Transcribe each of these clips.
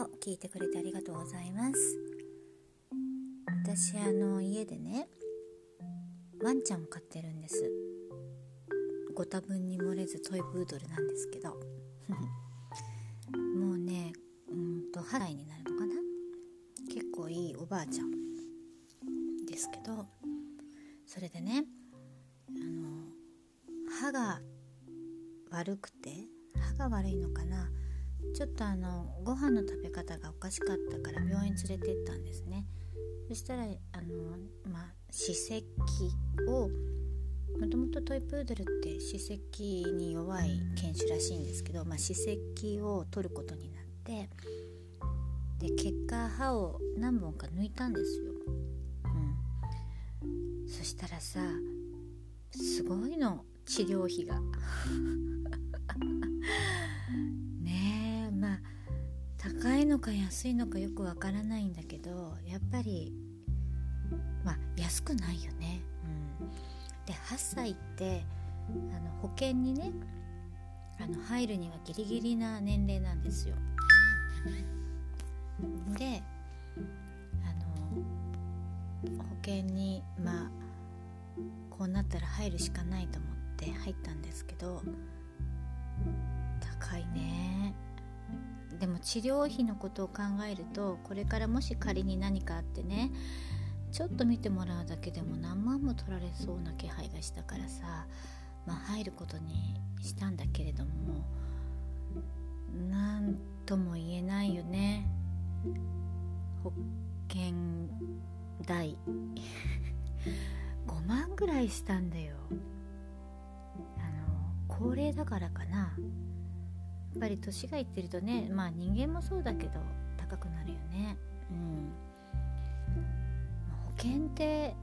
を聞いてくれてありがとうございます。私あの家でねワンちゃんを飼ってるんです。ご多分に漏れずトイプードルなんですけど。もうねうんと8歳になるのかな？結構いいおばあちゃんですけど。それでねあの歯が悪くて歯が悪いのかな？ちょっとあのご飯の食べ方がおかしかったから病院連れてったんですね。そしたらあのまあ歯石をもともとトイプードルって歯石に弱い犬種らしいんですけど、まあ、歯石を取ることになってで結果歯を何本か抜いたんですよ、うん、そしたらさすごいの治療費が。のか安いのかよくわからないんだけどやっぱりまあ安くないよね、うん、で8歳ってあの保険にねあの入るにはギリギリな年齢なんですよ。であの保険にまあこうなったら入るしかないと思って入ったんですけど高いね。でも治療費のことを考えるとこれからもし仮に何かあってねちょっと見てもらうだけでも何万も取られそうな気配がしたからさまあ入ることにしたんだけれども何とも言えないよね。保険代。5万ぐらいしたんだよ。あの高齢だからかな。っぱり年がいってるとねまあ人間もそうだけど高くなるよね。うん。保険って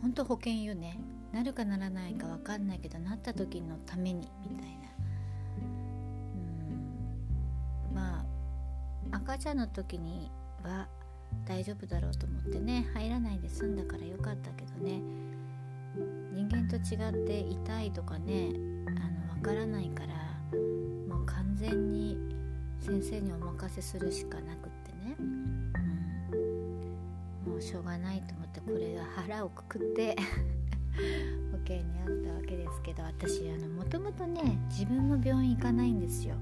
本当保険よね。なるかならないか分かんないけどなった時のためにみたいな。うん。まあ赤ちゃんの時には大丈夫だろうと思ってね入らないで済んだからよかったけどね。人間と違って痛いとかねあの分からないからも完全に先生にお任せするしかなくってね、うん、もうしょうがないと思ってこれが腹をくくって 保険にあったわけですけど私あのもともとね自分も病院行かないんですよ。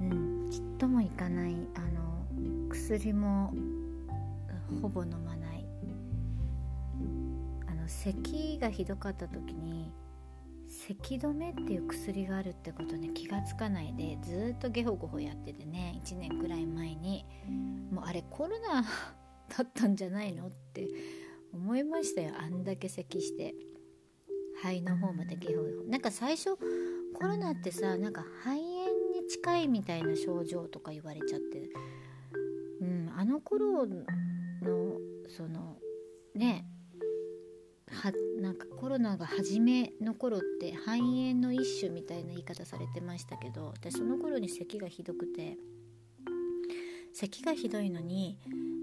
うん、ちっとも行かない。あの薬もほぼ飲まない。あの咳がひどかった時に咳止めっていう薬があるってことに気がつかないでずっとゲホゴホやっててね1年くらい前にもうあれコロナ だったんじゃないのって思いましたよ。あんだけ咳して。肺の方までゲホゲホ。なんか最初コロナってさなんか肺炎に近いみたいな症状とか言われちゃって。うんあの頃のそのねはなんかコロナが初めの頃って肺炎の一種みたいな言い方されてましたけど私その頃に咳がひどくて咳がひどいのに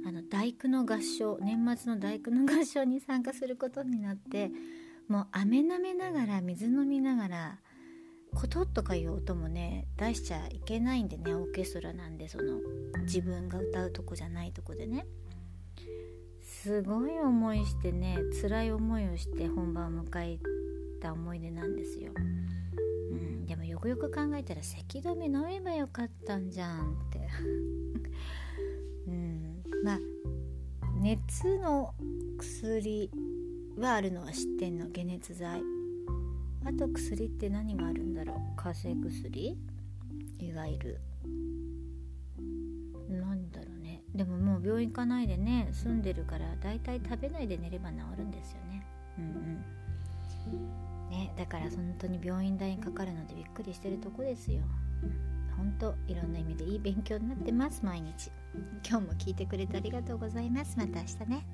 あの大工の合唱年末の大工の合唱に参加することになってもう飴舐めながら水飲みながらコトッとかいう音もね出しちゃいけないんでねオーケストラなんでその自分が歌うとこじゃないとこでね。すごい思いしてね辛い思いをして本番を迎えた思い出なんですよ、うん、でもよくよく考えたら咳止め飲めばよかったんじゃんって。うんまあ熱の薬はあるのは知ってんの解熱剤。あと薬って何があるんだろう？風邪薬？いわゆる。でももう病院行かないでね住んでるからだいたい食べないで寝れば治るんですよね。うんうん。ねだから本当に病院代にかかるのでびっくりしてるとこですよ。本当いろんな意味でいい勉強になってます毎日。今日も聞いてくれてありがとうございます。また明日ね